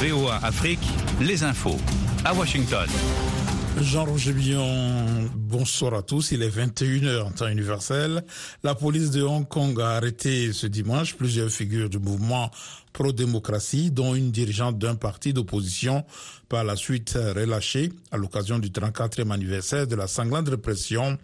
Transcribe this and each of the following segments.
VOA Afrique, les infos. À Washington. Jean-Roger bonsoir à tous. Il est 21h en temps universel. La police de Hong Kong a arrêté ce dimanche plusieurs figures du mouvement pro-démocratie, dont une dirigeante d'un parti d'opposition par la suite relâchée à l'occasion du 34e anniversaire de la sanglante répression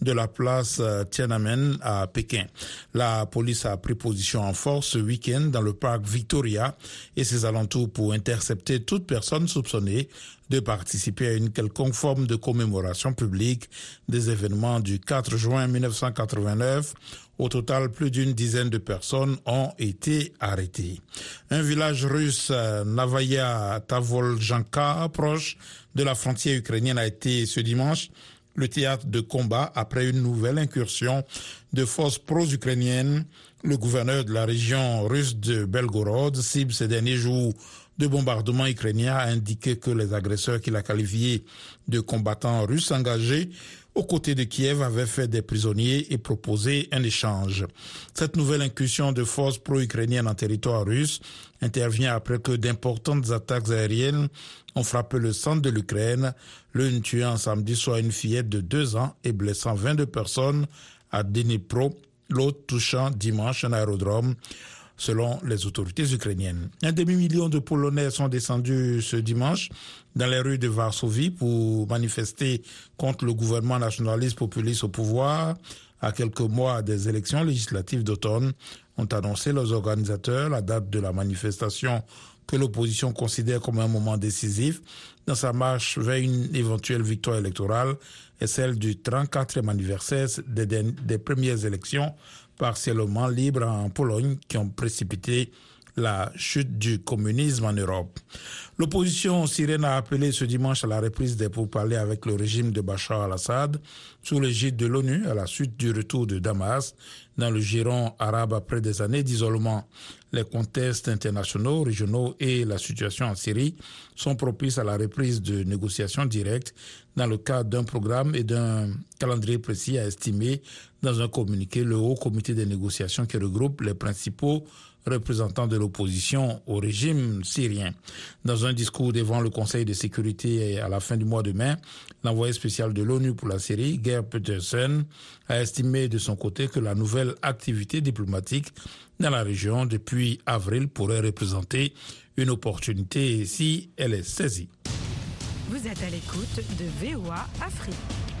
de la place Tiananmen à Pékin. La police a pris position en force ce week-end dans le parc Victoria et ses alentours pour intercepter toute personne soupçonnée de participer à une quelconque forme de commémoration publique des événements du 4 juin 1989. Au total, plus d'une dizaine de personnes ont été arrêtées. Un village russe, Navaya Tavoljanka, proche de la frontière ukrainienne, a été ce dimanche le théâtre de combat après une nouvelle incursion de forces pro-ukrainiennes. Le gouverneur de la région russe de Belgorod cible ces derniers jours de bombardement ukrainien a indiqué que les agresseurs qu'il a qualifiés de combattants russes engagés aux côtés de Kiev avaient fait des prisonniers et proposé un échange. Cette nouvelle incursion de forces pro-ukrainiennes en territoire russe intervient après que d'importantes attaques aériennes ont frappé le centre de l'Ukraine, l'une tuant samedi soir une fillette de deux ans et blessant 22 personnes à Dnipro, l'autre touchant dimanche un aérodrome selon les autorités ukrainiennes. Un demi-million de Polonais sont descendus ce dimanche dans les rues de Varsovie pour manifester contre le gouvernement nationaliste populiste au pouvoir. À quelques mois des élections législatives d'automne, ont annoncé les organisateurs la date de la manifestation que l'opposition considère comme un moment décisif dans sa marche vers une éventuelle victoire électorale et celle du 34e anniversaire des, des premières élections partiellement libres en Pologne qui ont précipité la chute du communisme en Europe. L'opposition syrienne a appelé ce dimanche à la reprise des pourparlers avec le régime de Bachar al-Assad sous l'égide de l'ONU à la suite du retour de Damas dans le giron arabe après des années d'isolement. Les contextes internationaux, régionaux et la situation en Syrie sont propices à la reprise de négociations directes dans le cadre d'un programme et d'un calendrier précis à estimer dans un communiqué le Haut Comité des négociations qui regroupe les principaux représentants de l'opposition au régime syrien. Dans un discours devant le Conseil de sécurité à la fin du mois de mai, l'envoyé spécial de l'ONU pour la Syrie, Gerd Peterson, a estimé de son côté que la nouvelle activité diplomatique dans la région depuis avril pourrait représenter une opportunité si elle est saisie. Vous êtes à l'écoute de VOA Afrique.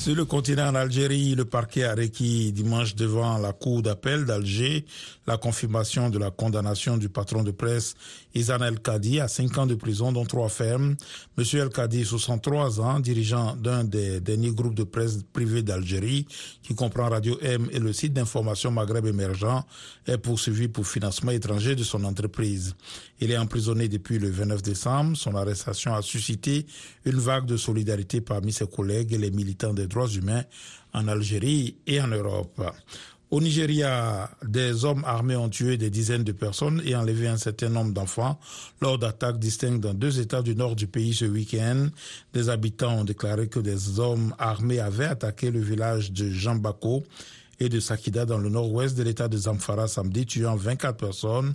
Sur le continent en Algérie, le parquet a requis dimanche devant la cour d'appel d'Alger la confirmation de la condamnation du patron de presse Izan El Kadi à cinq ans de prison, dont trois fermes. Monsieur El Kadi, 63 ans, dirigeant d'un des derniers groupes de presse privés d'Algérie, qui comprend Radio M et le site d'information Maghreb émergent, est poursuivi pour financement étranger de son entreprise. Il est emprisonné depuis le 29 décembre. Son arrestation a suscité une vague de solidarité parmi ses collègues et les militants des droits humains en Algérie et en Europe. Au Nigeria, des hommes armés ont tué des dizaines de personnes et enlevé un certain nombre d'enfants lors d'attaques distinctes dans deux États du nord du pays ce week-end. Des habitants ont déclaré que des hommes armés avaient attaqué le village de Jambako et de Sakida dans le nord-ouest de l'état de Zamfara samedi, tuant 24 personnes.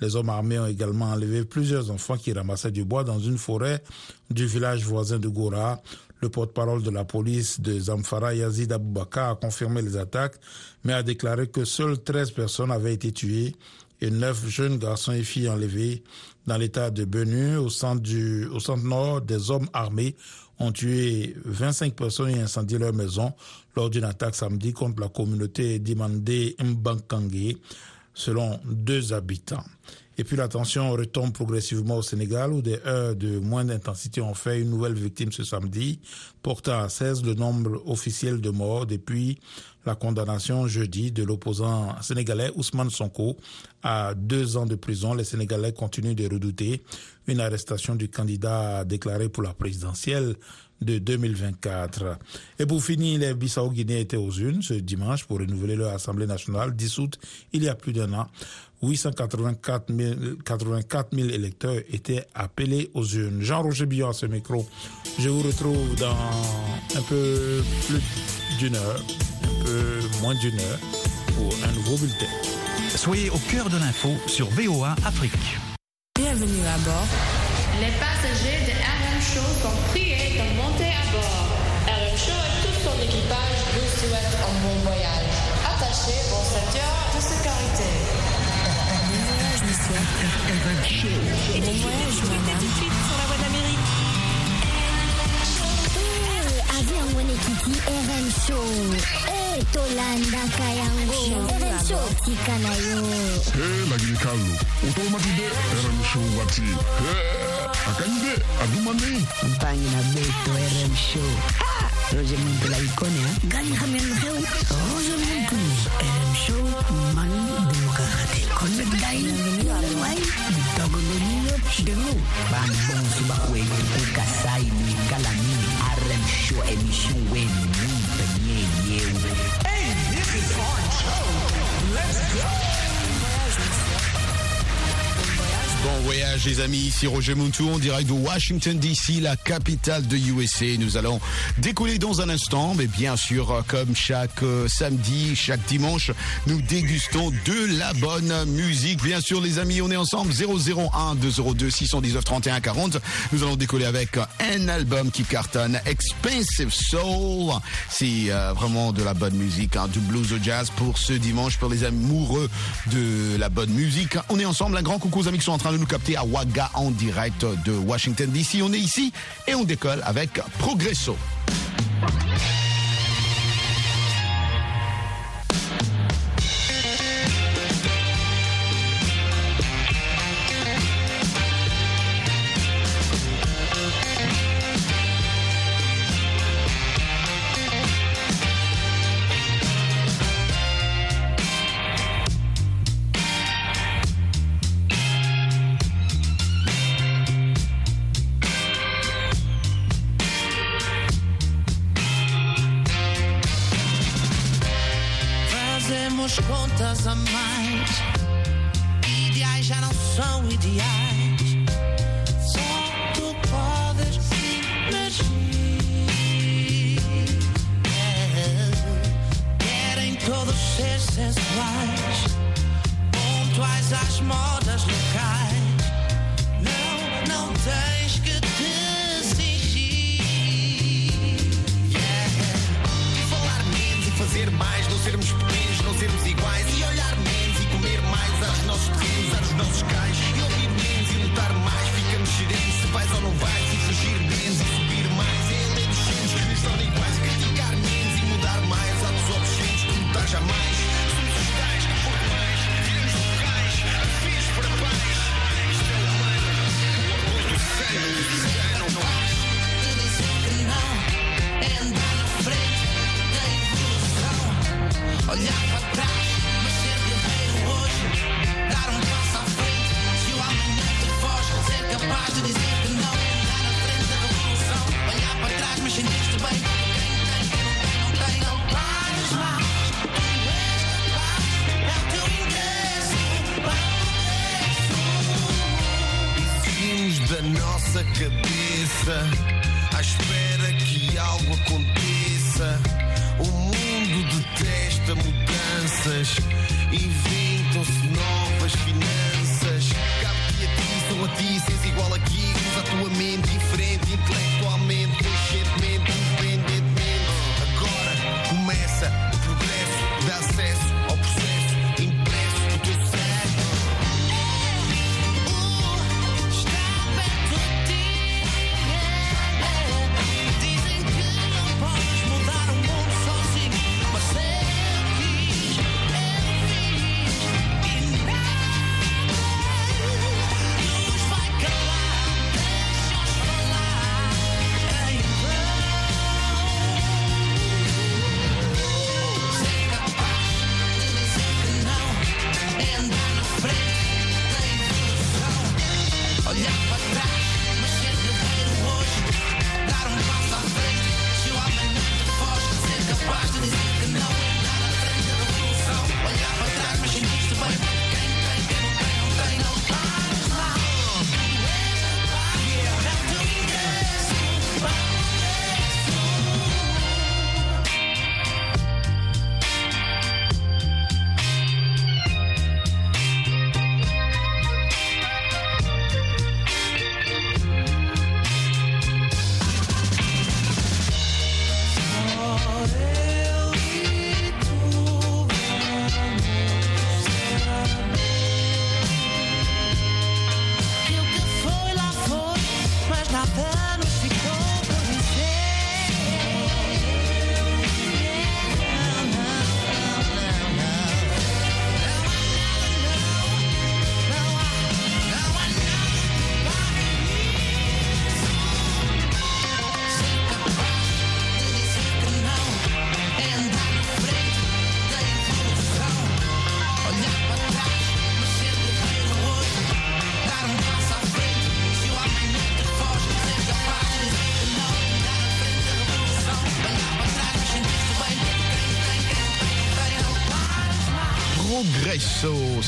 Les hommes armés ont également enlevé plusieurs enfants qui ramassaient du bois dans une forêt du village voisin de Gora. Le porte-parole de la police de Zamfara, Yazid Aboubaka, a confirmé les attaques, mais a déclaré que seules 13 personnes avaient été tuées et 9 jeunes garçons et filles enlevés. Dans l'état de Benu, au centre, du, au centre nord, des hommes armés ont tué 25 personnes et incendié leur maison lors d'une attaque samedi contre la communauté d'Imandé Mbankangé, selon deux habitants. Et puis la tension retombe progressivement au Sénégal où des heures de moindre intensité ont fait une nouvelle victime ce samedi, portant à 16 le nombre officiel de morts depuis la condamnation jeudi de l'opposant sénégalais Ousmane Sonko à deux ans de prison. Les Sénégalais continuent de redouter une arrestation du candidat déclaré pour la présidentielle de 2024. Et pour finir, les Bissau-Guinéens étaient aux unes ce dimanche pour renouveler leur Assemblée nationale dissoute il y a plus d'un an. 884 000, 84 000 électeurs étaient appelés aux urnes. Jean-Roger Billon à ce micro. Je vous retrouve dans un peu plus d'une heure, un peu moins d'une heure, pour un nouveau bulletin. Soyez au cœur de l'info sur VOA Afrique. Bienvenue Bienvenue à bord. Les passagers Et voyage, madame. tout John et Kiki RM Show. Eh, Tolanda Kayango. RM Show. Tikana yo. Eh, la gilikalo. Otomatide RM Show wati. Eh, akanyide adumane. Mpangi na beto RM Show. Ha! Roger Muntu la ikone ha. Gali hamen mkheu. Roger Muntu RM Show. Mani demokrati. Konwe dayi. Wai. Dogo deniyo. Denu. Bambong subakwege. Kukasai. Nikalamiyo your émission web Hey, this is our show. Let's go. Bon voyage les amis, ici Roger Muntou en direct de Washington DC, la capitale de USA. Nous allons décoller dans un instant, mais bien sûr, comme chaque euh, samedi, chaque dimanche, nous dégustons de la bonne musique. Bien sûr les amis, on est ensemble 001 202 619 31 40. Nous allons décoller avec un album qui cartonne, Expensive Soul. C'est euh, vraiment de la bonne musique, hein, du blues au jazz pour ce dimanche, pour les amoureux de la bonne musique. On est ensemble, un grand coucou aux amis qui sont en train de nous capter à Waga en direct de Washington DC. On est ici et on décolle avec Progresso. small cabeça à espera que algo aconteça. O mundo detesta mudanças, inventam-se novas finanças. Cabe-te a ti, são a ti, sens igual aqui. Usa a tua mente diferente, intelectualmente, conscientemente,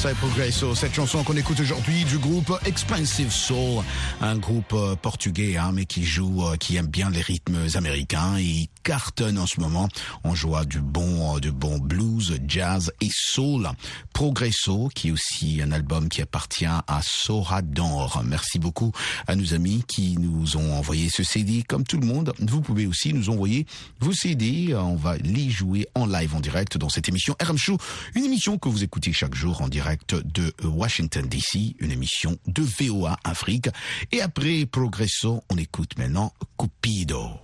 Cette chanson qu'on écoute aujourd'hui du groupe Expensive Soul, un groupe euh, portugais hein, mais qui joue, euh, qui aime bien les rythmes américains et cartonne en ce moment. On joue du bon, euh, du bon blues, jazz et soul. Progresso, qui est aussi un album qui appartient à Sora d'Or. Merci beaucoup à nos amis qui nous ont envoyé ce CD. Comme tout le monde, vous pouvez aussi nous envoyer vos CD. On va les jouer en live, en direct dans cette émission RM Show, une émission que vous écoutez chaque jour en direct de Washington DC, une émission de VOA Afrique. Et après Progresso, on écoute maintenant Cupido.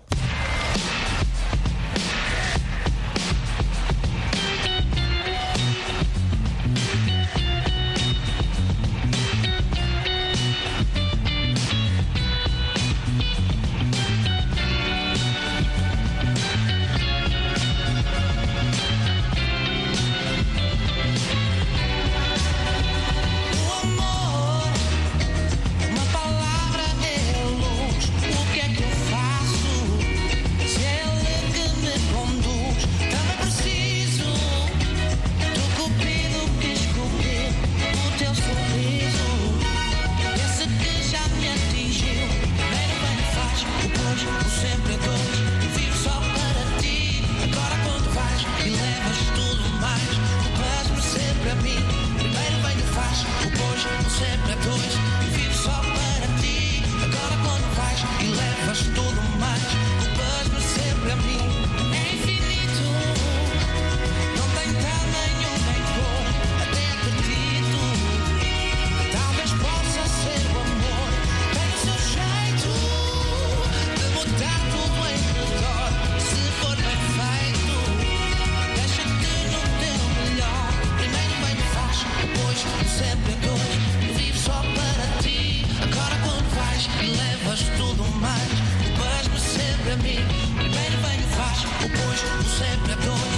Sempre. Primeiro bem me faz, depois sempre é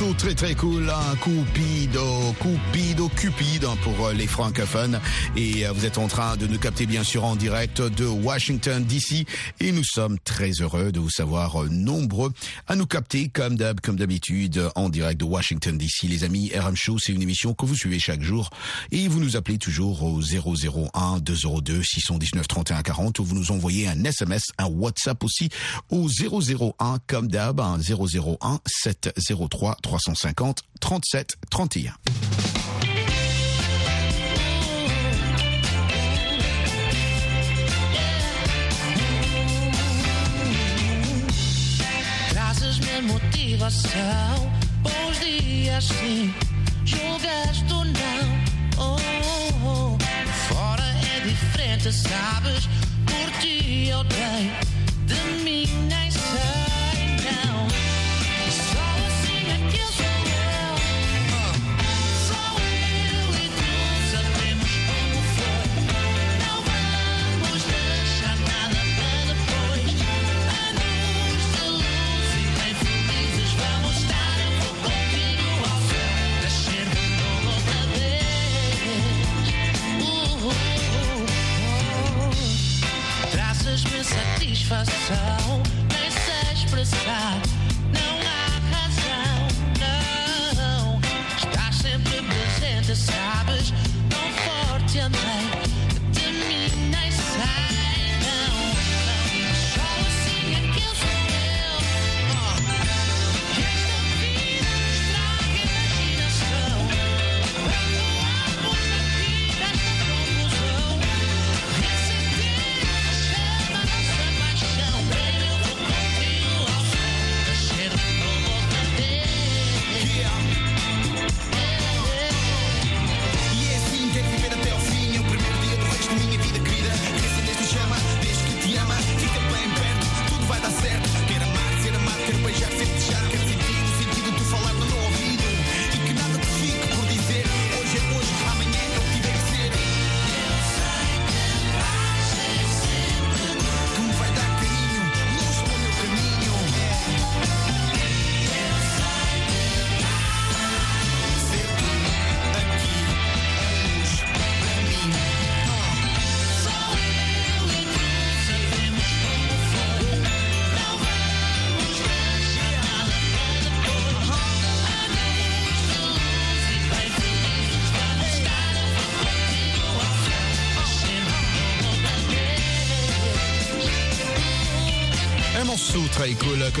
morceau très très cool, un Cupido, Cupido, Cupid hein, pour euh, les francophones. Et euh, vous êtes en train de nous capter bien sûr en direct de Washington DC. Et nous sommes très heureux de vous savoir euh, nombreux à nous capter comme d'hab, comme d'habitude en direct de Washington DC. Les amis, RM Show, c'est une émission que vous suivez chaque jour. Et vous nous appelez toujours au 001 202 619 31 40 ou vous nous envoyez un SMS, un WhatsApp aussi au 001 comme d'hab, un 001 703 350 37 31. Trazes-me motivação, bons dias sim, julgas tu não. Oh, oh, oh. Fora é diferente, sabes? Por ti eu dei,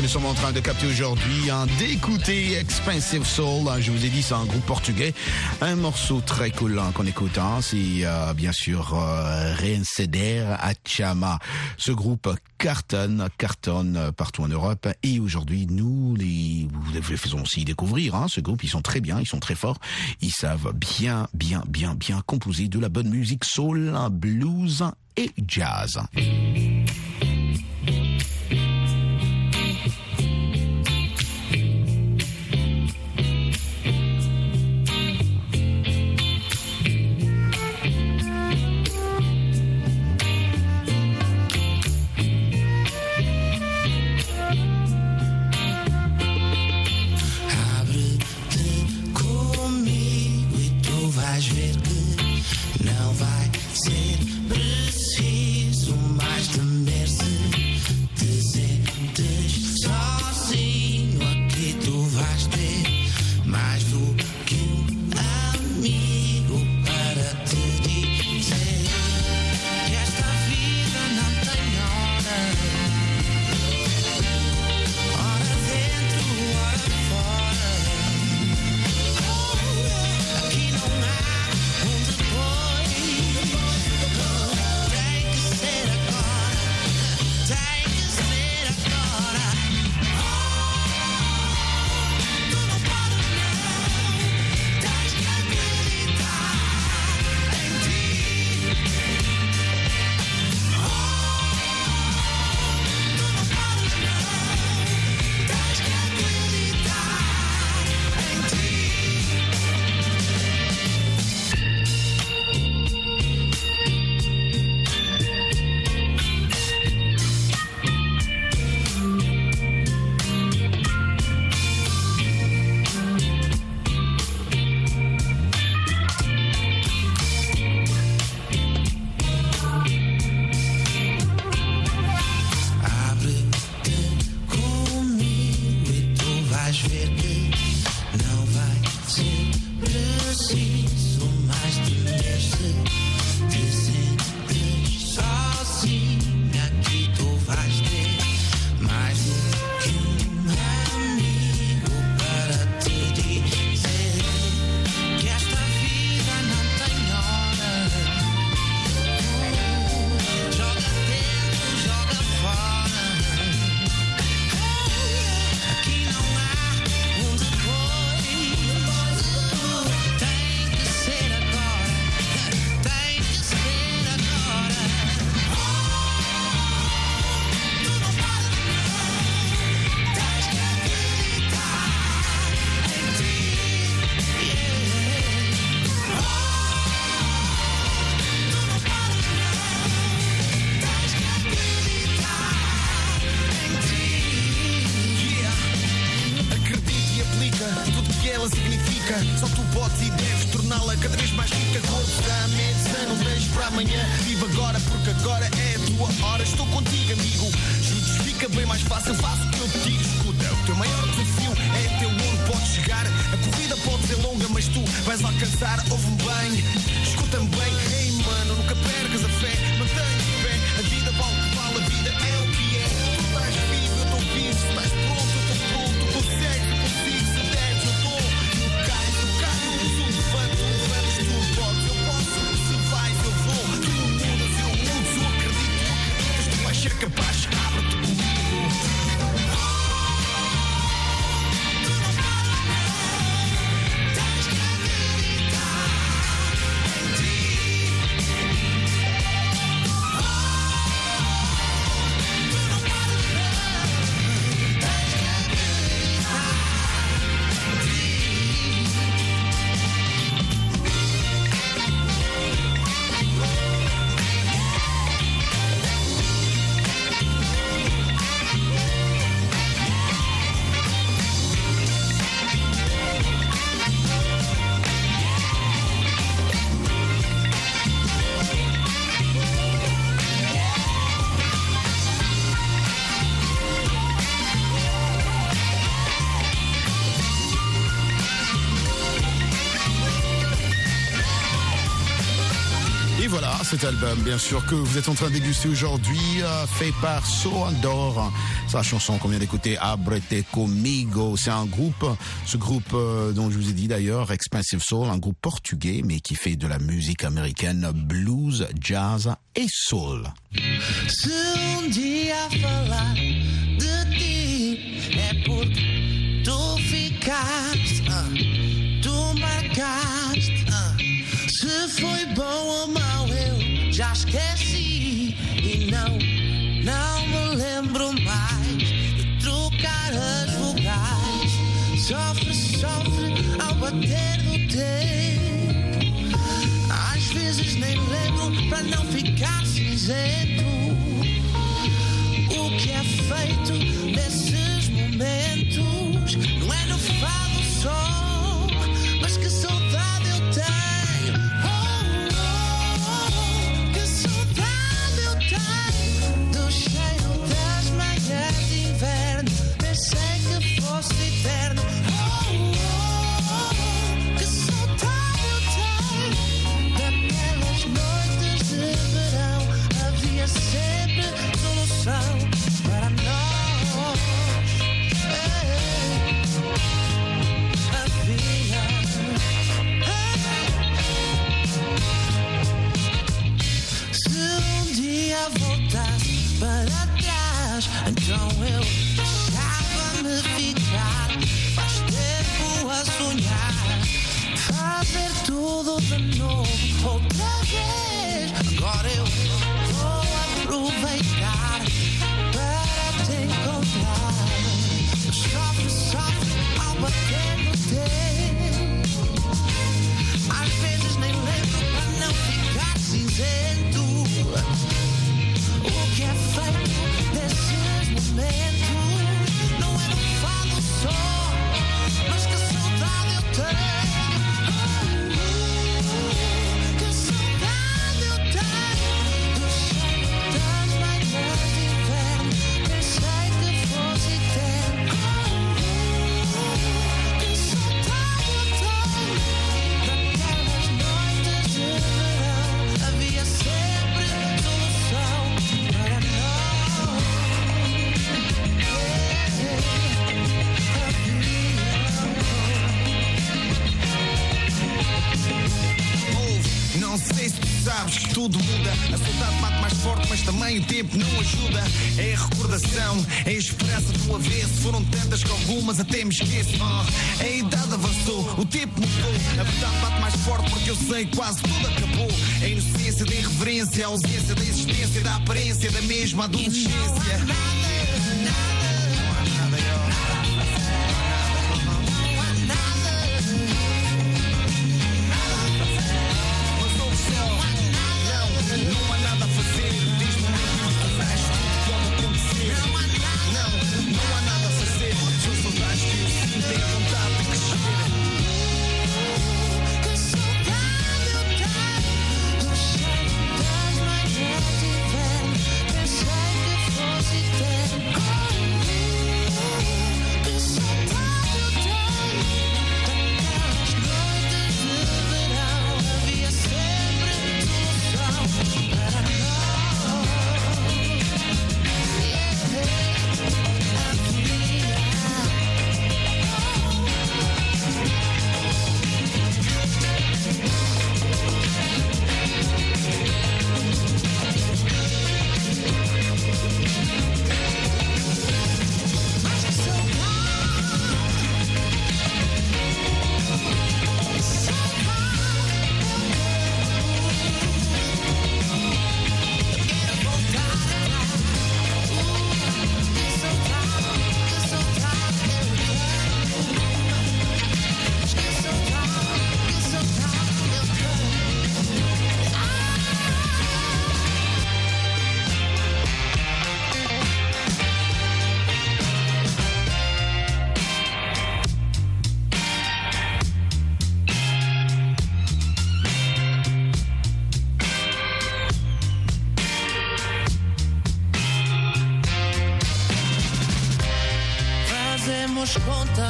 nous sommes en train de capter aujourd'hui, hein, d'écouter Expensive Soul. Hein, je vous ai dit, c'est un groupe portugais. Un morceau très cool hein, qu'on écoute, hein, c'est euh, bien sûr euh, Reinceder à Chama. Ce groupe cartonne, cartonne partout en Europe. Et aujourd'hui, nous les, vous les, faisons aussi découvrir hein, ce groupe. Ils sont très bien, ils sont très forts. Ils savent bien, bien, bien, bien composer de la bonne musique soul, hein, blues et jazz. Cet album, bien sûr, que vous êtes en train de déguster aujourd'hui, euh, fait par Soandor. La chanson qu'on vient d'écouter, Abrete Comigo. C'est un groupe, ce groupe euh, dont je vous ai dit d'ailleurs, Expensive Soul, un groupe portugais, mais qui fait de la musique américaine, blues, jazz et soul. Esqueci e não, não me lembro mais de trocar as vogais. Sofre, sofre ao bater do tempo. Às vezes nem lembro para não ficar cinzento. Não sei se tu sabes que tudo muda. A saudade bate mais forte, mas também o tempo não ajuda. É a recordação, é a esperança do avesso. Foram tantas que algumas até me esqueço. Ah, a idade avançou, o tempo mudou. A verdade bate mais forte porque eu sei que quase tudo acabou. A inocência da irreverência, a ausência da existência, da aparência da mesma adolescência.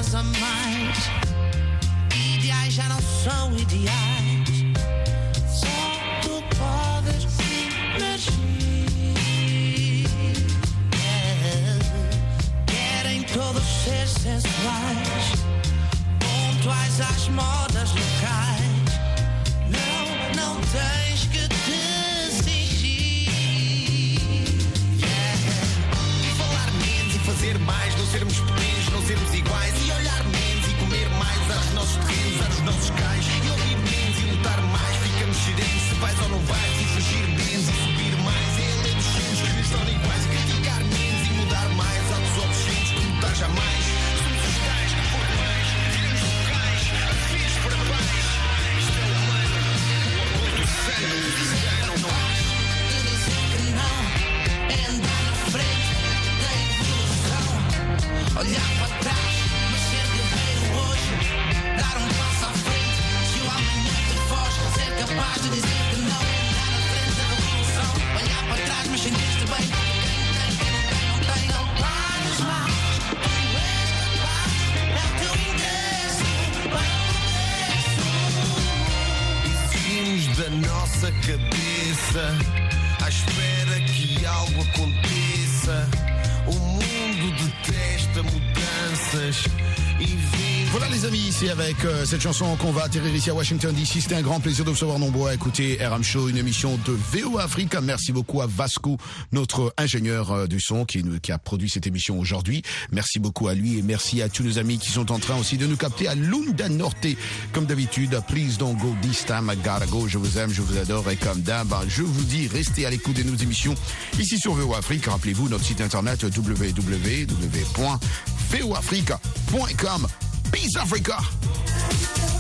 A mais. Ideais já não são ideais. Cette chanson qu'on va atterrir ici à Washington DC. C'était un grand plaisir de vous savoir nombreux à écouter RM Show, une émission de VO Africa. Merci beaucoup à Vasco, notre ingénieur euh, du son qui, qui a produit cette émission aujourd'hui. Merci beaucoup à lui et merci à tous nos amis qui sont en train aussi de nous capter à Lunda Norte. Comme d'habitude, please don't go this time, I gotta go. Je vous aime, je vous adore et comme d'hab, je vous dis, restez à l'écoute de nos émissions ici sur VO Afrique. Rappelez-vous notre site internet www.voafrica.com. Peace, Africa.